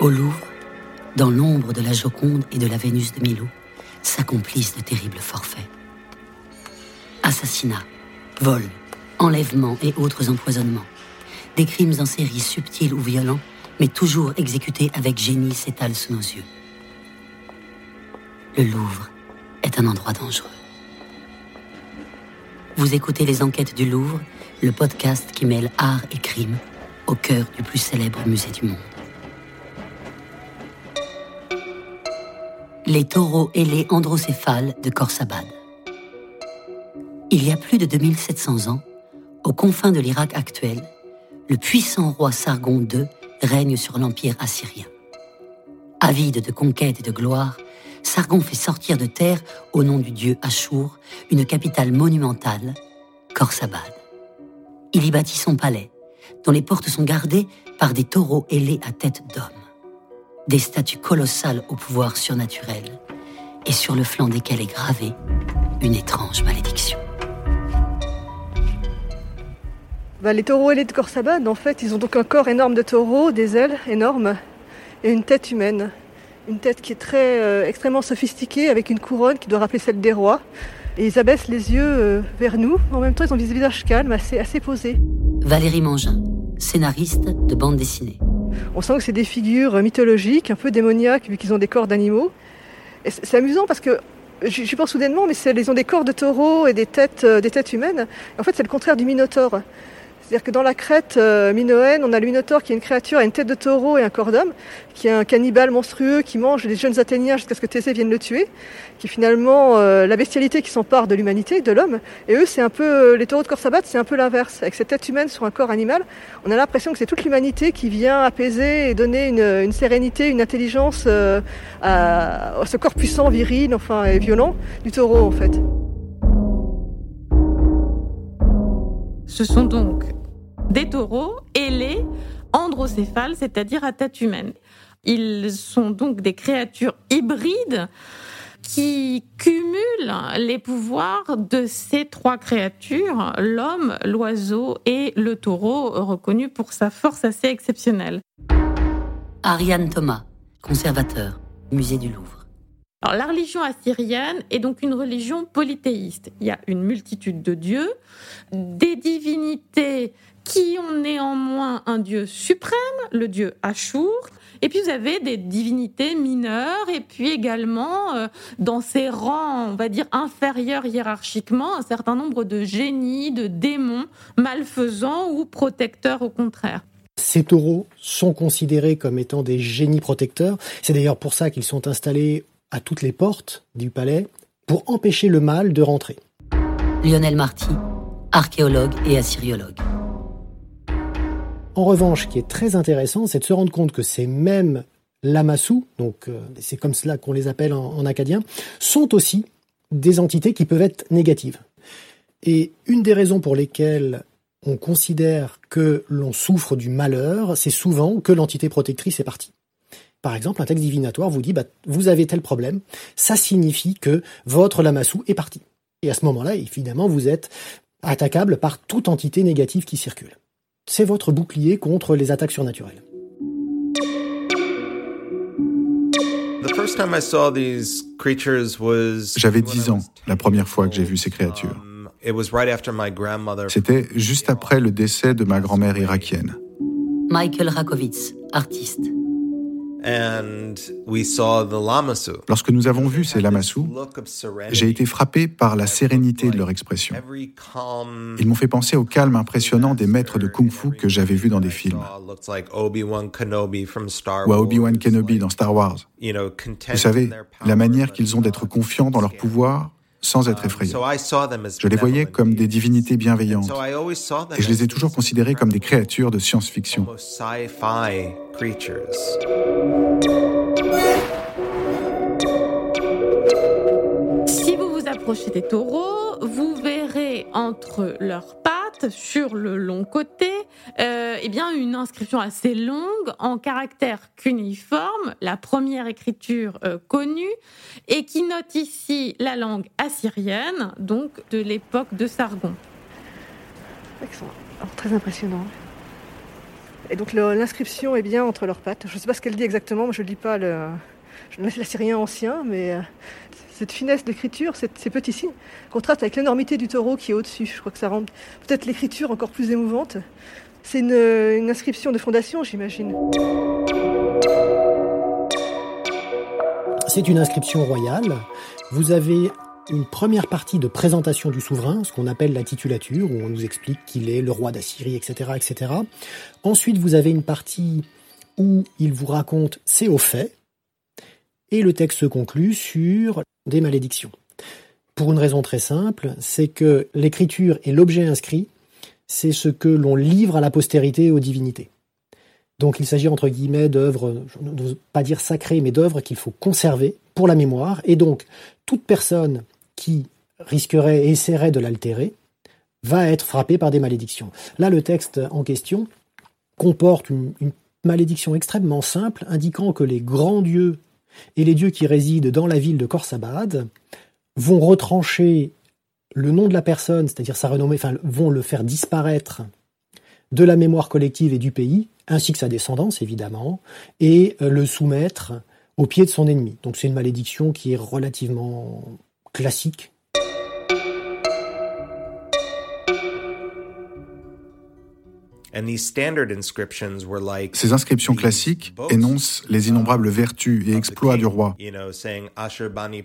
Au Louvre, dans l'ombre de la Joconde et de la Vénus de Milo, s'accomplissent de terribles forfaits. Assassinats, vols, enlèvements et autres empoisonnements. Des crimes en série subtils ou violents, mais toujours exécutés avec génie s'étalent sous nos yeux. Le Louvre est un endroit dangereux. Vous écoutez Les Enquêtes du Louvre, le podcast qui mêle art et crime au cœur du plus célèbre musée du monde. Les taureaux ailés androcéphales de Khorsabad. Il y a plus de 2700 ans, aux confins de l'Irak actuel, le puissant roi Sargon II règne sur l'empire assyrien. Avide de conquête et de gloire, Sargon fait sortir de terre, au nom du dieu Ashur, une capitale monumentale, Khorsabad. Il y bâtit son palais, dont les portes sont gardées par des taureaux ailés à tête d'homme des statues colossales au pouvoir surnaturel, et sur le flanc desquelles est gravée une étrange malédiction. Bah, les taureaux ailés de Khorsabad, en fait, ils ont donc un corps énorme de taureau, des ailes énormes et une tête humaine. Une tête qui est très euh, extrêmement sophistiquée avec une couronne qui doit rappeler celle des rois. Et ils abaissent les yeux euh, vers nous. En même temps, ils ont des visages calmes, assez, assez posés. Valérie Mangin, scénariste de bande dessinée. On sent que c'est des figures mythologiques, un peu démoniaques, vu qu'ils ont des corps d'animaux. c'est amusant parce que je pense soudainement, mais ils ont des corps de taureaux et des têtes, euh, des têtes humaines. En fait, c'est le contraire du minotaure. C'est-à-dire que dans la crête euh, minoenne, on a le Minotaure qui est une créature à une tête de taureau et un corps d'homme, qui est un cannibale monstrueux qui mange les jeunes Athéniens jusqu'à ce que Thésée vienne le tuer, qui est finalement euh, la bestialité qui s'empare de l'humanité, de l'homme. Et eux, c'est un peu, euh, les taureaux de Corsabat, c'est un peu l'inverse. Avec cette tête humaine sur un corps animal, on a l'impression que c'est toute l'humanité qui vient apaiser et donner une, sérénité, une intelligence à, à ce corps puissant, viril, enfin, et violent du taureau, en fait. Ce sont donc des taureaux ailés androcéphales, c'est-à-dire à tête humaine. Ils sont donc des créatures hybrides qui cumulent les pouvoirs de ces trois créatures, l'homme, l'oiseau et le taureau, reconnu pour sa force assez exceptionnelle. Ariane Thomas, conservateur, musée du Louvre. Alors, la religion assyrienne est donc une religion polythéiste. Il y a une multitude de dieux, des divinités qui ont néanmoins un dieu suprême, le dieu Ashur. Et puis vous avez des divinités mineures, et puis également euh, dans ces rangs, on va dire inférieurs hiérarchiquement, un certain nombre de génies, de démons malfaisants ou protecteurs au contraire. Ces taureaux sont considérés comme étant des génies protecteurs. C'est d'ailleurs pour ça qu'ils sont installés à toutes les portes du palais pour empêcher le mal de rentrer. Lionel Marty, archéologue et assyriologue. En revanche, ce qui est très intéressant, c'est de se rendre compte que ces mêmes lamassous, donc euh, c'est comme cela qu'on les appelle en, acadien, sont aussi des entités qui peuvent être négatives. Et une des raisons pour lesquelles on considère que l'on souffre du malheur, c'est souvent que l'entité protectrice est partie. Par exemple, un texte divinatoire vous dit bah, vous avez tel problème, ça signifie que votre lamassou est parti. Et à ce moment-là, évidemment, vous êtes attaquable par toute entité négative qui circule c'est votre bouclier contre les attaques surnaturelles. J'avais 10 ans la première fois que j'ai vu ces créatures. Um, C'était juste après le décès de ma grand-mère irakienne. Michael Rakowitz, artiste. Lorsque nous avons vu ces lamassous, j'ai été frappé par la sérénité de leur expression. Ils m'ont fait penser au calme impressionnant des maîtres de kung-fu que j'avais vus dans des films. Ou à Obi-Wan Kenobi dans Star Wars. Vous savez, la manière qu'ils ont d'être confiants dans leur pouvoir sans être effrayants. Je les voyais comme des divinités bienveillantes et je les ai toujours considérés comme des créatures de science-fiction. Si vous vous approchez des taureaux, vous verrez entre leurs pattes, sur le long côté, euh, eh bien une inscription assez longue en caractère cunéiforme, la première écriture euh, connue, et qui note ici la langue assyrienne, donc de l'époque de Sargon. Très impressionnant. Et donc l'inscription est bien entre leurs pattes. Je ne sais pas ce qu'elle dit exactement, je ne lis pas le, l'assyrien ancien, mais euh, cette finesse d'écriture, ces petits signes, contraste avec l'énormité du taureau qui est au-dessus. Je crois que ça rend peut-être l'écriture encore plus émouvante. C'est une, inscription de fondation, j'imagine. C'est une inscription royale. Vous avez une première partie de présentation du souverain, ce qu'on appelle la titulature, où on nous explique qu'il est le roi d'Assyrie, etc., etc. Ensuite, vous avez une partie où il vous raconte ses hauts faits, et le texte se conclut sur des malédictions. Pour une raison très simple, c'est que l'écriture et l'objet inscrit, c'est ce que l'on livre à la postérité et aux divinités. Donc il s'agit entre guillemets d'œuvres, je n'ose pas dire sacrées, mais d'œuvres qu'il faut conserver pour la mémoire. Et donc toute personne qui risquerait et essaierait de l'altérer va être frappée par des malédictions. Là, le texte en question comporte une, une malédiction extrêmement simple indiquant que les grands dieux et les dieux qui résident dans la ville de Korsabad vont retrancher le nom de la personne, c'est-à-dire sa renommée, vont le faire disparaître de la mémoire collective et du pays, ainsi que sa descendance évidemment, et euh, le soumettre au pied de son ennemi. Donc c'est une malédiction qui est relativement classique Ces inscriptions classiques énoncent les innombrables vertus et exploits du roi,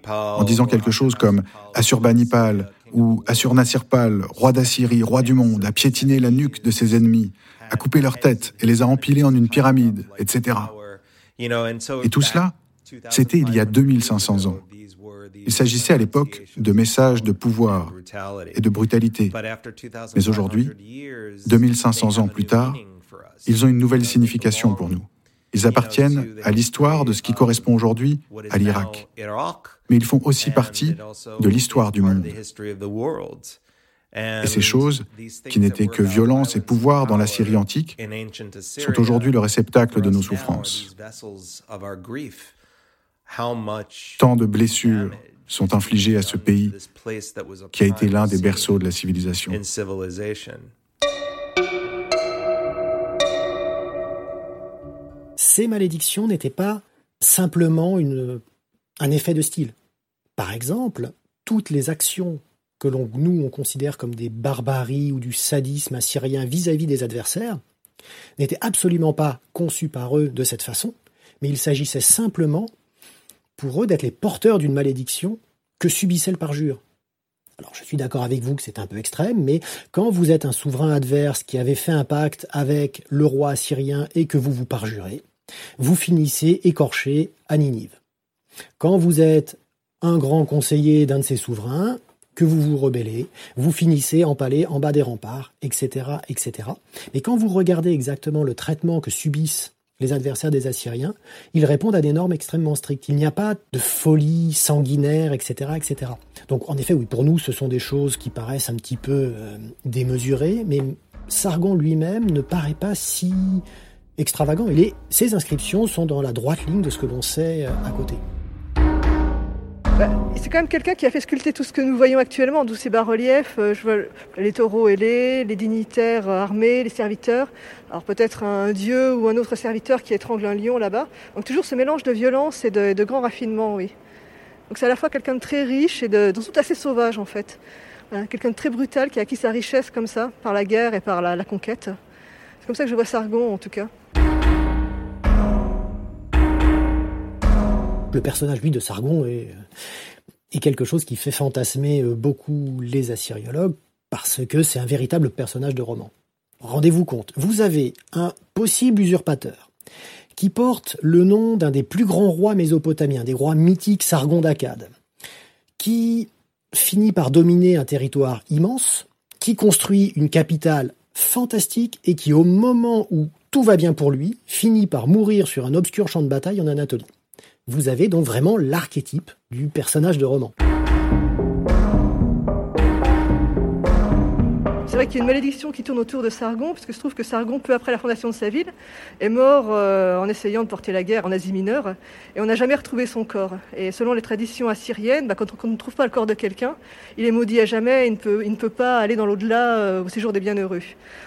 en disant quelque chose comme Assurbanipal ou Assurnasirpal, roi d'Assyrie, roi du monde, a piétiné la nuque de ses ennemis, a coupé leur tête et les a empilés en une pyramide, etc. Et tout cela, c'était il y a 2500 ans. Il s'agissait à l'époque de messages de pouvoir et de brutalité. Mais aujourd'hui, 2500 ans plus tard, ils ont une nouvelle signification pour nous. Ils appartiennent à l'histoire de ce qui correspond aujourd'hui à l'Irak. Mais ils font aussi partie de l'histoire du monde. Et ces choses, qui n'étaient que violence et pouvoir dans la Syrie antique, sont aujourd'hui le réceptacle de nos souffrances. Tant de blessures sont infligées à ce pays qui a été l'un des berceaux de la civilisation. Ces malédictions n'étaient pas simplement une, un effet de style. Par exemple, toutes les actions que l'on, nous on considère comme des barbaries ou du sadisme assyrien vis-à-vis des adversaires n'étaient absolument pas conçues par eux de cette façon, mais il s'agissait simplement pour eux d'être les porteurs d'une malédiction que subissait le parjure. Alors je suis d'accord avec vous que c'est un peu extrême, mais quand vous êtes un souverain adverse qui avait fait un pacte avec le roi assyrien et que vous vous parjurez, vous finissez écorché à Ninive. Quand vous êtes un grand conseiller d'un de ces souverains, que vous vous rebellez, vous finissez empalé en bas des remparts, etc., etc. Mais quand vous regardez exactement le traitement que subissent les adversaires des Assyriens, ils répondent à des normes extrêmement strictes. Il n'y a pas de folie sanguinaire, etc., etc. Donc, en effet, oui, pour nous, ce sont des choses qui paraissent un petit peu euh, démesurées, mais Sargon lui-même ne paraît pas si extravagant. Il ses inscriptions sont dans la droite ligne de ce que l'on sait euh, à côté. Bah, c'est quand même quelqu'un qui a fait sculpter tout ce que nous voyons actuellement, d'où ces bas-reliefs. Euh, les taureaux ailés, les dignitaires euh, armés, les serviteurs. Alors peut-être un dieu ou un autre serviteur qui étrangle un lion là-bas. Donc toujours ce mélange de violence et de, de grand raffinement, oui. Donc c'est à la fois quelqu'un de très riche et de, tout assez sauvage en fait. quelqu'un de très brutal qui a acquis sa richesse comme ça, par la guerre et par la conquête. C'est comme ça que je vois Sargon en tout cas. Le personnage, lui, de Sargon est, quelque chose qui fait fantasmer euh, beaucoup les assyriologues parce que c'est un véritable personnage de roman. Rendez-vous compte, vous avez un possible usurpateur qui porte le nom d'un des plus grands rois mésopotamiens, des rois mythiques Sargon d'Akkad, qui finit par dominer un territoire immense, qui construit une capitale fantastique et qui, au moment où tout va bien pour lui, finit par mourir sur un obscur champ de bataille en Anatolie. Vous avez donc vraiment l'archétype du personnage de roman. C'est vrai qu'il y a une malédiction qui tourne autour de Sargon, parce que je trouve que Sargon, peu après la fondation de sa ville, est mort euh, en essayant de porter la guerre en Asie mineure, et on n'a jamais retrouvé son corps. Et selon les traditions assyriennes, bah, quand, on, ne trouve pas le corps de quelqu'un, il est maudit à jamais, il ne peut, il ne peut pas aller dans l'au-delà euh, au séjour des bienheureux.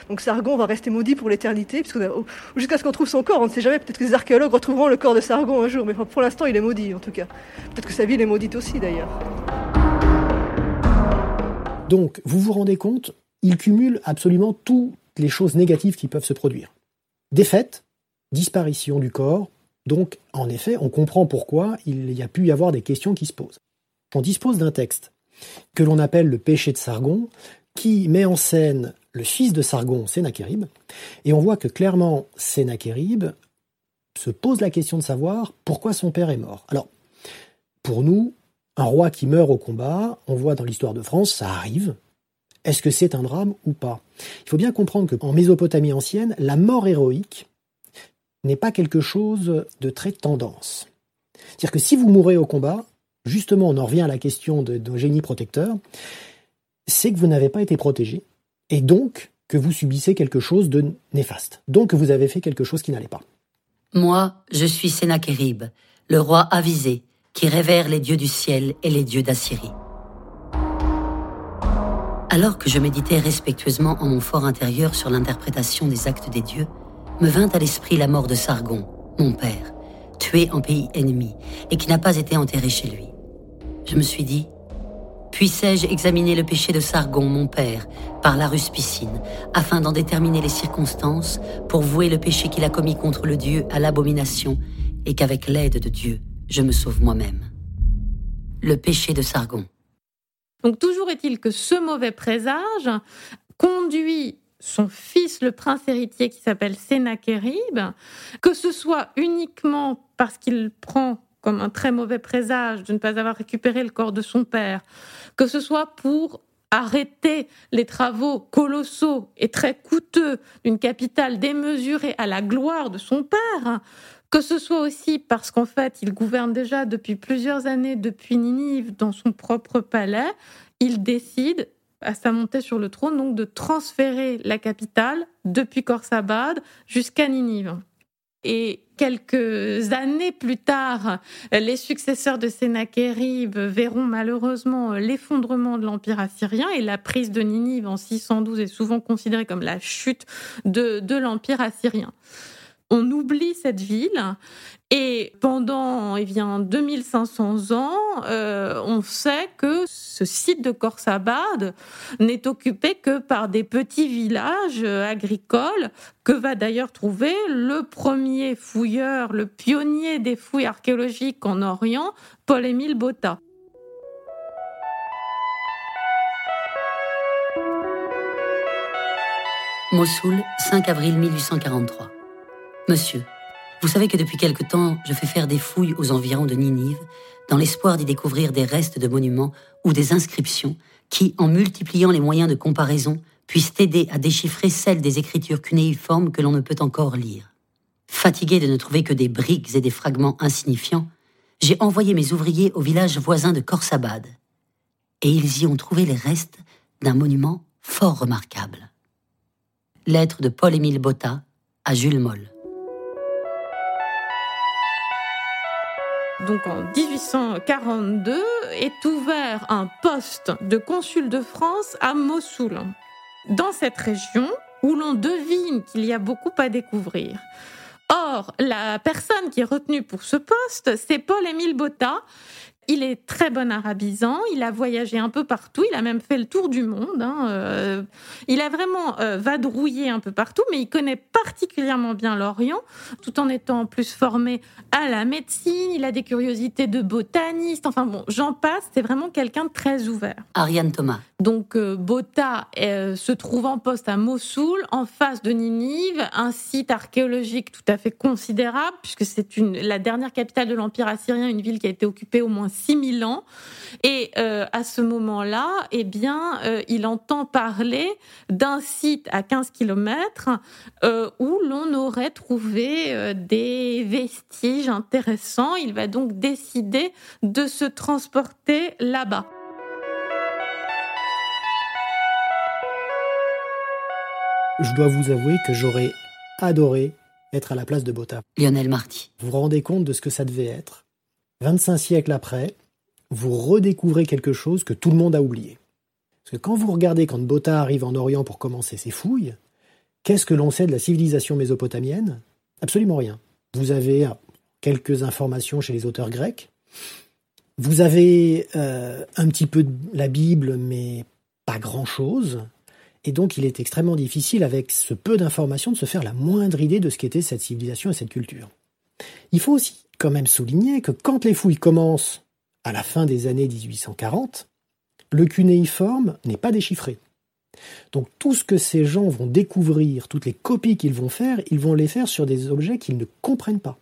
Donc Sargon va rester maudit pour l'éternité, jusqu'à ce qu'on trouve son corps. On ne sait jamais, peut-être que les archéologues retrouveront le corps de Sargon un jour, mais pour l'instant, il est maudit en tout cas. Peut-être que sa ville est maudite aussi d'ailleurs. Donc, vous vous rendez compte, il cumule absolument toutes les choses négatives qui peuvent se produire. Défaite, disparition du corps, donc en effet, on comprend pourquoi il y a pu y avoir des questions qui se posent. On dispose d'un texte que l'on appelle le péché de Sargon, qui met en scène le fils de Sargon, Sénachérib, et on voit que clairement Sénachérib se pose la question de savoir pourquoi son père est mort. Alors, pour nous, un roi qui meurt au combat, on voit dans l'histoire de France, ça arrive. Est-ce que c'est un drame ou pas? Il faut bien comprendre qu'en Mésopotamie ancienne, la mort héroïque n'est pas quelque chose de très tendance. C'est-à-dire que si vous mourrez au combat, justement, on en revient à la question de génie protecteur, c'est que vous n'avez pas été protégé, et donc que vous subissez quelque chose de néfaste. Donc que vous avez fait quelque chose qui n'allait pas. Moi, je suis Sénachérib, le roi avisé, qui révère les dieux du ciel et les dieux d'Assyrie. Alors que je méditais respectueusement en mon fort intérieur sur l'interprétation des actes des dieux, me vint à l'esprit la mort de Sargon, mon père, tué en pays ennemi et qui n'a pas été enterré chez lui. Je me suis dit, puissais-je examiner le péché de Sargon, mon père, par la ruspicine, afin d'en déterminer les circonstances pour vouer le péché qu'il a commis contre le Dieu à l'abomination et qu'avec l'aide de Dieu, je me sauve moi-même. Le péché de Sargon. Donc toujours est-il que ce mauvais présage conduit son fils, le prince héritier qui s'appelle Sénachérib, que ce soit uniquement parce qu'il prend comme un très mauvais présage de ne pas avoir récupéré le corps de son père, que ce soit pour arrêter les travaux colossaux et très coûteux d'une capitale démesurée à la gloire de son père, que ce soit aussi parce qu'en fait, il gouverne déjà depuis plusieurs années depuis Ninive dans son propre palais, il décide à sa montée sur le trône donc de transférer la capitale depuis Khorsabad jusqu'à Ninive. Et quelques années plus tard, les successeurs de Sénachérib verront malheureusement l'effondrement de l'Empire assyrien et la prise de Ninive en 612 est souvent considérée comme la chute de l'Empire assyrien on oublie cette ville et pendant eh bien, 2500 ans, euh, on sait que ce site de Khorsabad n'est occupé que par des petits villages agricoles que va d'ailleurs trouver le premier fouilleur, le pionnier des fouilles archéologiques en Orient, Paul-Émile Botta. Mossoul, 5 avril 1843. Monsieur, vous savez que depuis quelque temps, je fais faire des fouilles aux environs de Ninive, dans l'espoir d'y découvrir des restes de monuments ou des inscriptions qui, en multipliant les moyens de comparaison, puissent aider à déchiffrer celles des écritures cunéiformes que l'on ne peut encore lire. Fatigué de ne trouver que des briques et des fragments insignifiants, j'ai envoyé mes ouvriers au village voisin de Khorsabad, et ils y ont trouvé les restes d'un monument fort remarquable. Lettre de Paul-Émile Botta à Jules Moll. Donc en 1842, est ouvert un poste de consul de France à Mossoul, dans cette région où l'on devine qu'il y a beaucoup à découvrir. Or, la personne qui est retenue pour ce poste, c'est Paul-Émile Botta, il est très bon arabisant, il a voyagé un peu partout, il a même fait le tour du monde. Hein, euh, il a vraiment euh, vadrouillé un peu partout, mais il connaît particulièrement bien l'Orient, tout en étant plus formé à la médecine. Il a des curiosités de botaniste. Enfin bon, j'en passe. C'est vraiment quelqu'un de très ouvert. Ariane Thomas. Donc euh, Bota se trouve en poste à Mossoul, en face de Ninive, un site archéologique tout à fait considérable, puisque c'est la dernière capitale de l'Empire assyrien, une ville qui a été occupée au moins 6000 ans. Et euh, à ce moment-là, eh bien, euh, il entend parler d'un site à 15 km euh, où l'on aurait trouvé des vestiges intéressants. Il va donc décider de se transporter là-bas. je dois vous avouer que j'aurais adoré être à la place de Botta. Lionel Marty. Vous vous rendez compte de ce que ça devait être? 25 siècles après, vous redécouvrez quelque chose que tout le monde a oublié. Parce que quand vous regardez quand Botta arrive en Orient pour commencer ses fouilles, qu'est-ce que l'on sait de la civilisation mésopotamienne? Absolument rien. Vous avez euh, quelques informations chez les auteurs grecs. Vous avez euh, un petit peu de la Bible, mais pas grand-chose. Et donc il est extrêmement difficile, avec ce peu d'informations, de se faire la moindre idée de ce qu'était cette civilisation et cette culture. Il faut aussi quand même souligner que quand les fouilles commencent à la fin des années 1840, le cunéiforme n'est pas déchiffré. Donc tout ce que ces gens vont découvrir, toutes les copies qu'ils vont faire, ils vont les faire sur des objets qu'ils ne comprennent pas.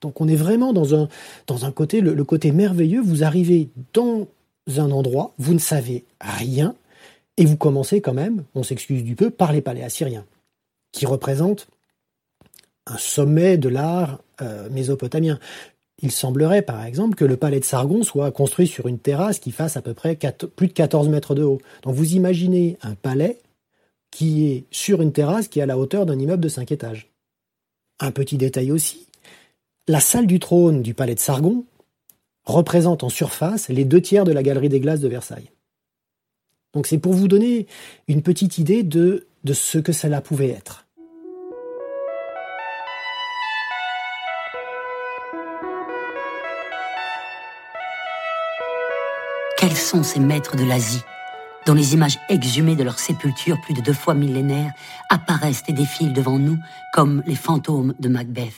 Donc on est vraiment dans un, dans un côté, le, côté merveilleux, vous arrivez dans un endroit, vous ne savez rien, et vous commencez quand même, on s'excuse du peu, par les palais assyriens, qui représentent un sommet de l'art euh, mésopotamien. Il semblerait, par exemple, que le palais de Sargon soit construit sur une terrasse qui fasse à peu près plus de 14 mètres de haut. Donc vous imaginez un palais qui est sur une terrasse qui est à la hauteur d'un immeuble de 5 étages. Un petit détail aussi, la salle du trône du palais de Sargon représente en surface les deux tiers de la galerie des glaces de Versailles. Donc c'est pour vous donner une petite idée de, de ce que cela pouvait être. Ces maîtres de l'Asie, dont les images exhumées de leur sépulture plus de deux fois millénaires apparaissent et défilent devant nous comme les fantômes de Macbeth.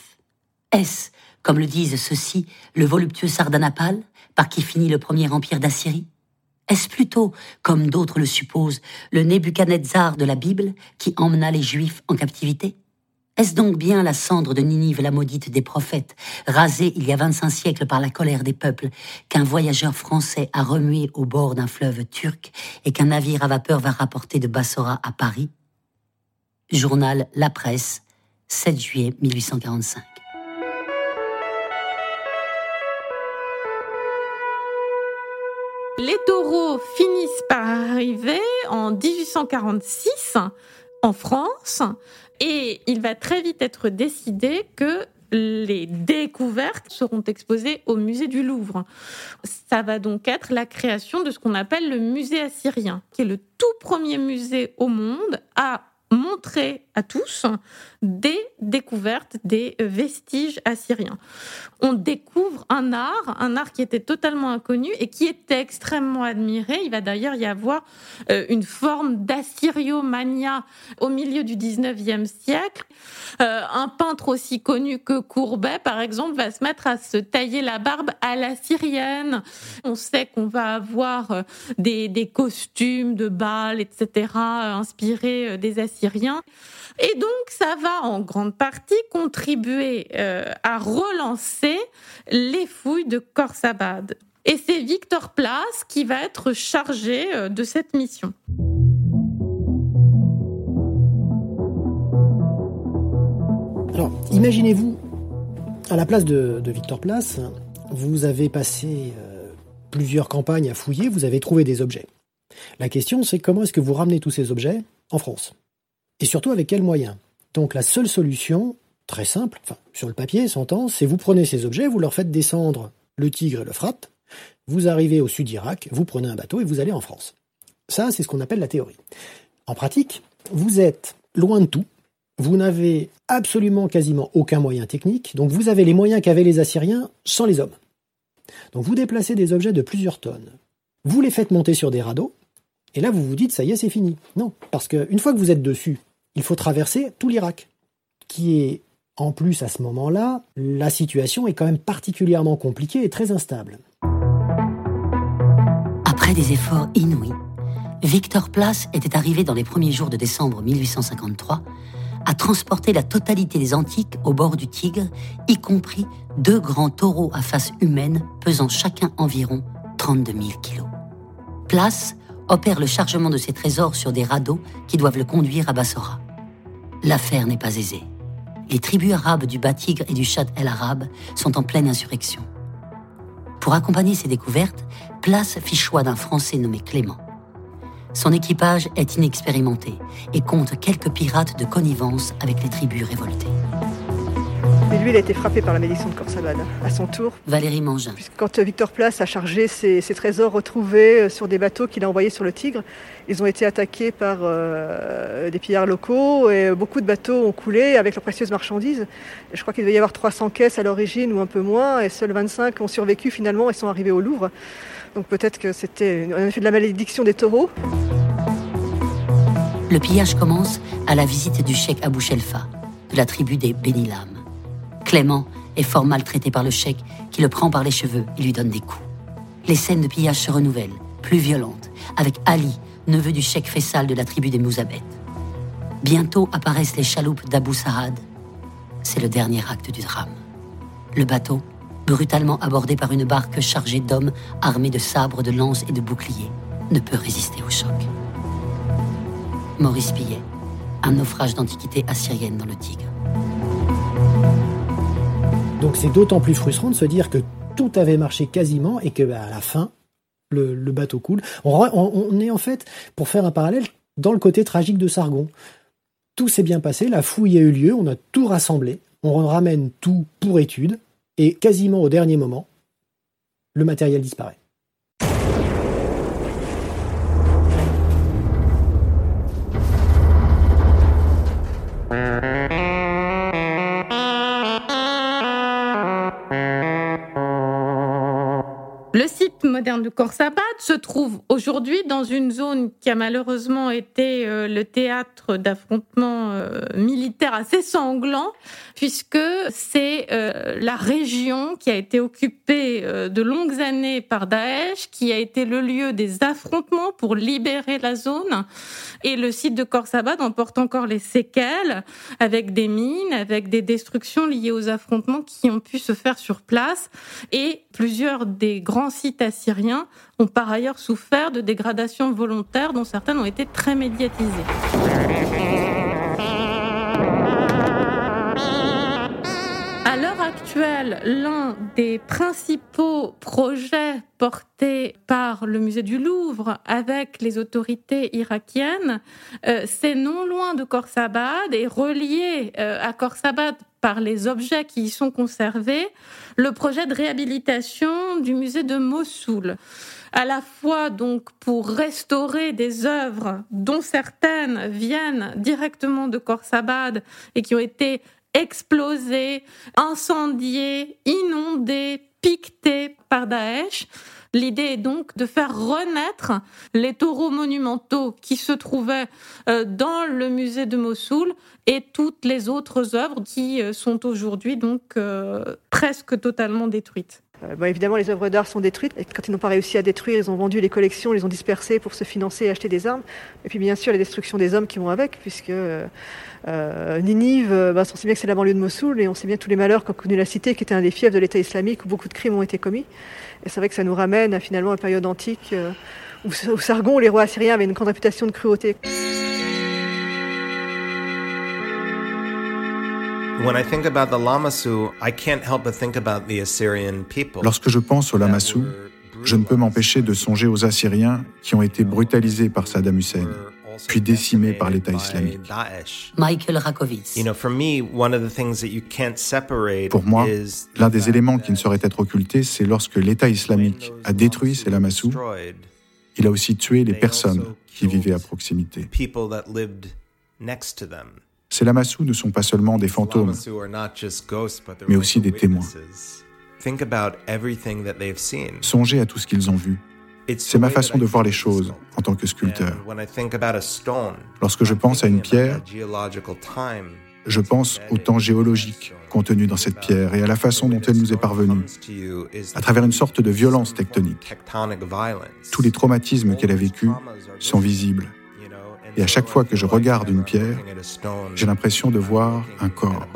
Est-ce, comme le disent ceux-ci, le voluptueux Sardanapale, par qui finit le premier empire d'Assyrie? Est-ce plutôt, comme d'autres le supposent, le Nebuchadnezzar de la Bible qui emmena les Juifs en captivité? Est-ce donc bien la cendre de Ninive la maudite des prophètes, rasée il y a 25 siècles par la colère des peuples, qu'un voyageur français a remué au bord d'un fleuve turc et qu'un navire à vapeur va rapporter de Bassora à Paris? Journal La Presse, 7 juillet 1845. Les taureaux finissent par arriver en 1846 en France et il va très vite être décidé que les découvertes seront exposées au musée du Louvre. Ça va donc être la création de ce qu'on appelle le musée assyrien, qui est le tout premier musée au monde à montrer à tous des découvertes, des vestiges assyriens. On découvre un art, un art qui était totalement inconnu et qui était extrêmement admiré. Il va d'ailleurs y avoir euh, une forme d'assyriomania au milieu du 19e siècle. Euh, un peintre aussi connu que Courbet, par exemple, va se mettre à se tailler la barbe à la syrienne. On sait qu'on va avoir euh, des, des costumes de bal, etc., inspirés des Assyriens. Et donc, ça va en grande partie contribuer euh, à relancer les fouilles de Khorsabad. Et c'est Victor Place qui va être chargé euh, de cette mission. Alors, imaginez-vous, à la place de, Victor Place, vous avez passé euh, plusieurs campagnes à fouiller, vous avez trouvé des objets. La question, c'est comment est-ce que vous ramenez tous ces objets en France? Et surtout avec quels moyens? Donc la seule solution, très simple, enfin, sur le papier, s'entend, c'est vous prenez ces objets, vous leur faites descendre le Tigre et le Frappe, vous arrivez au sud d'Irak, vous prenez un bateau et vous allez en France. Ça, c'est ce qu'on appelle la théorie. En pratique, vous êtes loin de tout, vous n'avez absolument quasiment aucun moyen technique, donc vous avez les moyens qu'avaient les Assyriens sans les hommes. Donc vous déplacez des objets de plusieurs tonnes, vous les faites monter sur des radeaux, et là, vous vous dites, ça y est, c'est fini. Non, parce qu'une fois que vous êtes dessus, il faut traverser tout l'Irak, qui est, en plus, à ce moment-là, la situation est quand même particulièrement compliquée et très instable. Après des efforts inouïs, Victor Place était arrivé dans les premiers jours de décembre 1853 à transporter la totalité des antiques au bord du Tigre, y compris deux grands taureaux à face humaine pesant chacun environ 32 000 kilos. Place opère le chargement de ses trésors sur des radeaux qui doivent le conduire à Bassora. L'affaire n'est pas aisée. Les tribus arabes du Bas-Tigre et du Chad el-Arabe sont en pleine insurrection. Pour accompagner ces découvertes, Place fit choix d'un Français nommé Clément. Son équipage est inexpérimenté et compte quelques pirates de connivence avec les tribus révoltées. Mais lui, il a été frappé par la malédiction de Corsabad, à son tour. Valérie Mangin. Quand Victor Place a chargé ses, trésors retrouvés euh, sur des bateaux qu'il a envoyés sur le Tigre, ils ont été attaqués par euh, des pillards locaux et beaucoup de bateaux ont coulé avec leurs précieuses marchandises. je crois qu'il devait y avoir 300 caisses à l'origine ou un peu moins et seuls 25 ont survécu finalement et sont arrivés au Louvre. Donc peut-être que c'était un effet de la malédiction des taureaux. Le pillage commence à la visite du cheikh Abou Shelfa, de la tribu des Benilam. Clément est fort maltraité par le cheikh qui le prend par les cheveux et lui donne des coups. Les scènes de pillage se renouvellent, plus violentes, avec Ali, neveu du cheikh Fessal de la tribu des Mouzabet. Bientôt apparaissent les chaloupes d'Abou Sarad. C'est le dernier acte du drame. Le bateau, brutalement abordé par une barque chargée d'hommes armés de sabres, de lances et de boucliers, ne peut résister au choc. Maurice Pillet, un naufrage d'antiquité assyrienne dans le Tigre. Donc c'est d'autant plus frustrant de se dire que tout avait marché quasiment et que bah, à la fin, le, bateau coule. On, est en fait, pour faire un parallèle, dans le côté tragique de Sargon. Tout s'est bien passé, la fouille a eu lieu, on a tout rassemblé, on ramène tout pour étude, et quasiment au dernier moment, le matériel disparaît. Moderne de Khorsabad se trouve aujourd'hui dans une zone qui a malheureusement été euh, le théâtre d'affrontements euh, militaires assez sanglants, puisque c'est euh, la région qui a été occupée de longues années par Daesh, qui a été le lieu des affrontements pour libérer la zone. Et le site de Khorsabad en porte encore les séquelles, avec des mines, avec des destructions liées aux affrontements qui ont pu se faire sur place, et plusieurs des grands sites assyriens ont par ailleurs souffert de dégradations volontaires dont certaines ont été très médiatisées. À l'heure actuelle, l'un des principaux projets portés par le musée du Louvre avec les autorités irakiennes, euh, c'est non loin de Khorsabad et relié euh, à Khorsabad par les objets qui y sont conservés, le projet de réhabilitation du musée de Mossoul. À la fois donc pour restaurer des œuvres dont certaines viennent directement de Khorsabad et qui ont été explosées, incendiées, inondées, piquetées par Daesh, L'idée est donc de faire renaître les taureaux monumentaux qui se trouvaient euh, dans le musée de Mossoul et toutes les autres œuvres qui euh, sont aujourd'hui donc euh, presque totalement détruites. Évidemment, les œuvres d'art sont détruites. Quand ils n'ont pas réussi à détruire, ils ont vendu les collections, les ont dispersées pour se financer et acheter des armes. Et puis, bien sûr, la destruction des hommes qui vont avec, puisque Ninive, bah, on sait bien que c'est la banlieue de Mossoul, et on sait bien tous les malheurs qu'a connu la cité, qui était un des fiefs de l'État islamique, où beaucoup de crimes ont été commis. Et c'est vrai que ça nous ramène à finalement une période antique euh, où, Sargon, les rois assyriens, avaient une grande réputation de cruauté. Lorsque je pense aux Lamassu, je ne peux m'empêcher de songer aux Assyriens qui ont été brutalisés par Saddam Hussein puis décimés par l'État islamique. Michael Rakovitz. Pour moi, l'un des éléments qui ne saurait être occulté, c'est lorsque l'État islamique a détruit ces lamassous, il a aussi tué les personnes qui vivaient à proximité. Ces lamassous ne sont pas seulement des fantômes, mais aussi des témoins. Songez à tout ce qu'ils ont vu, c'est ma façon de voir les choses en tant que sculpteur. Lorsque je pense à une pierre, je pense au temps géologique contenu dans cette pierre et à la façon dont elle nous est parvenue, à travers une sorte de violence tectonique. Tous les traumatismes qu'elle a vécus sont visibles. Et à chaque fois que je regarde une pierre, j'ai l'impression de voir un corps.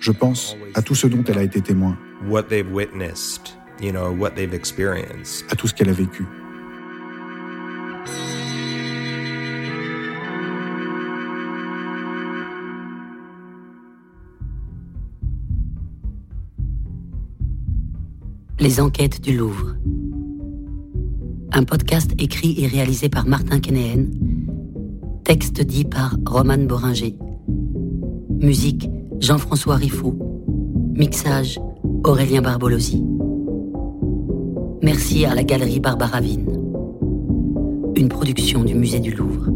Je pense à tout ce dont elle a été témoin à tout ce qu'elle a vécu. Les enquêtes du Louvre. Un podcast écrit et réalisé par Martin Kenéen. Texte dit par Roman Boringer. Musique Jean-François Riffaut. Mixage Aurélien Barbolosi. Merci à la galerie Barbara Vine. Une production du Musée du Louvre.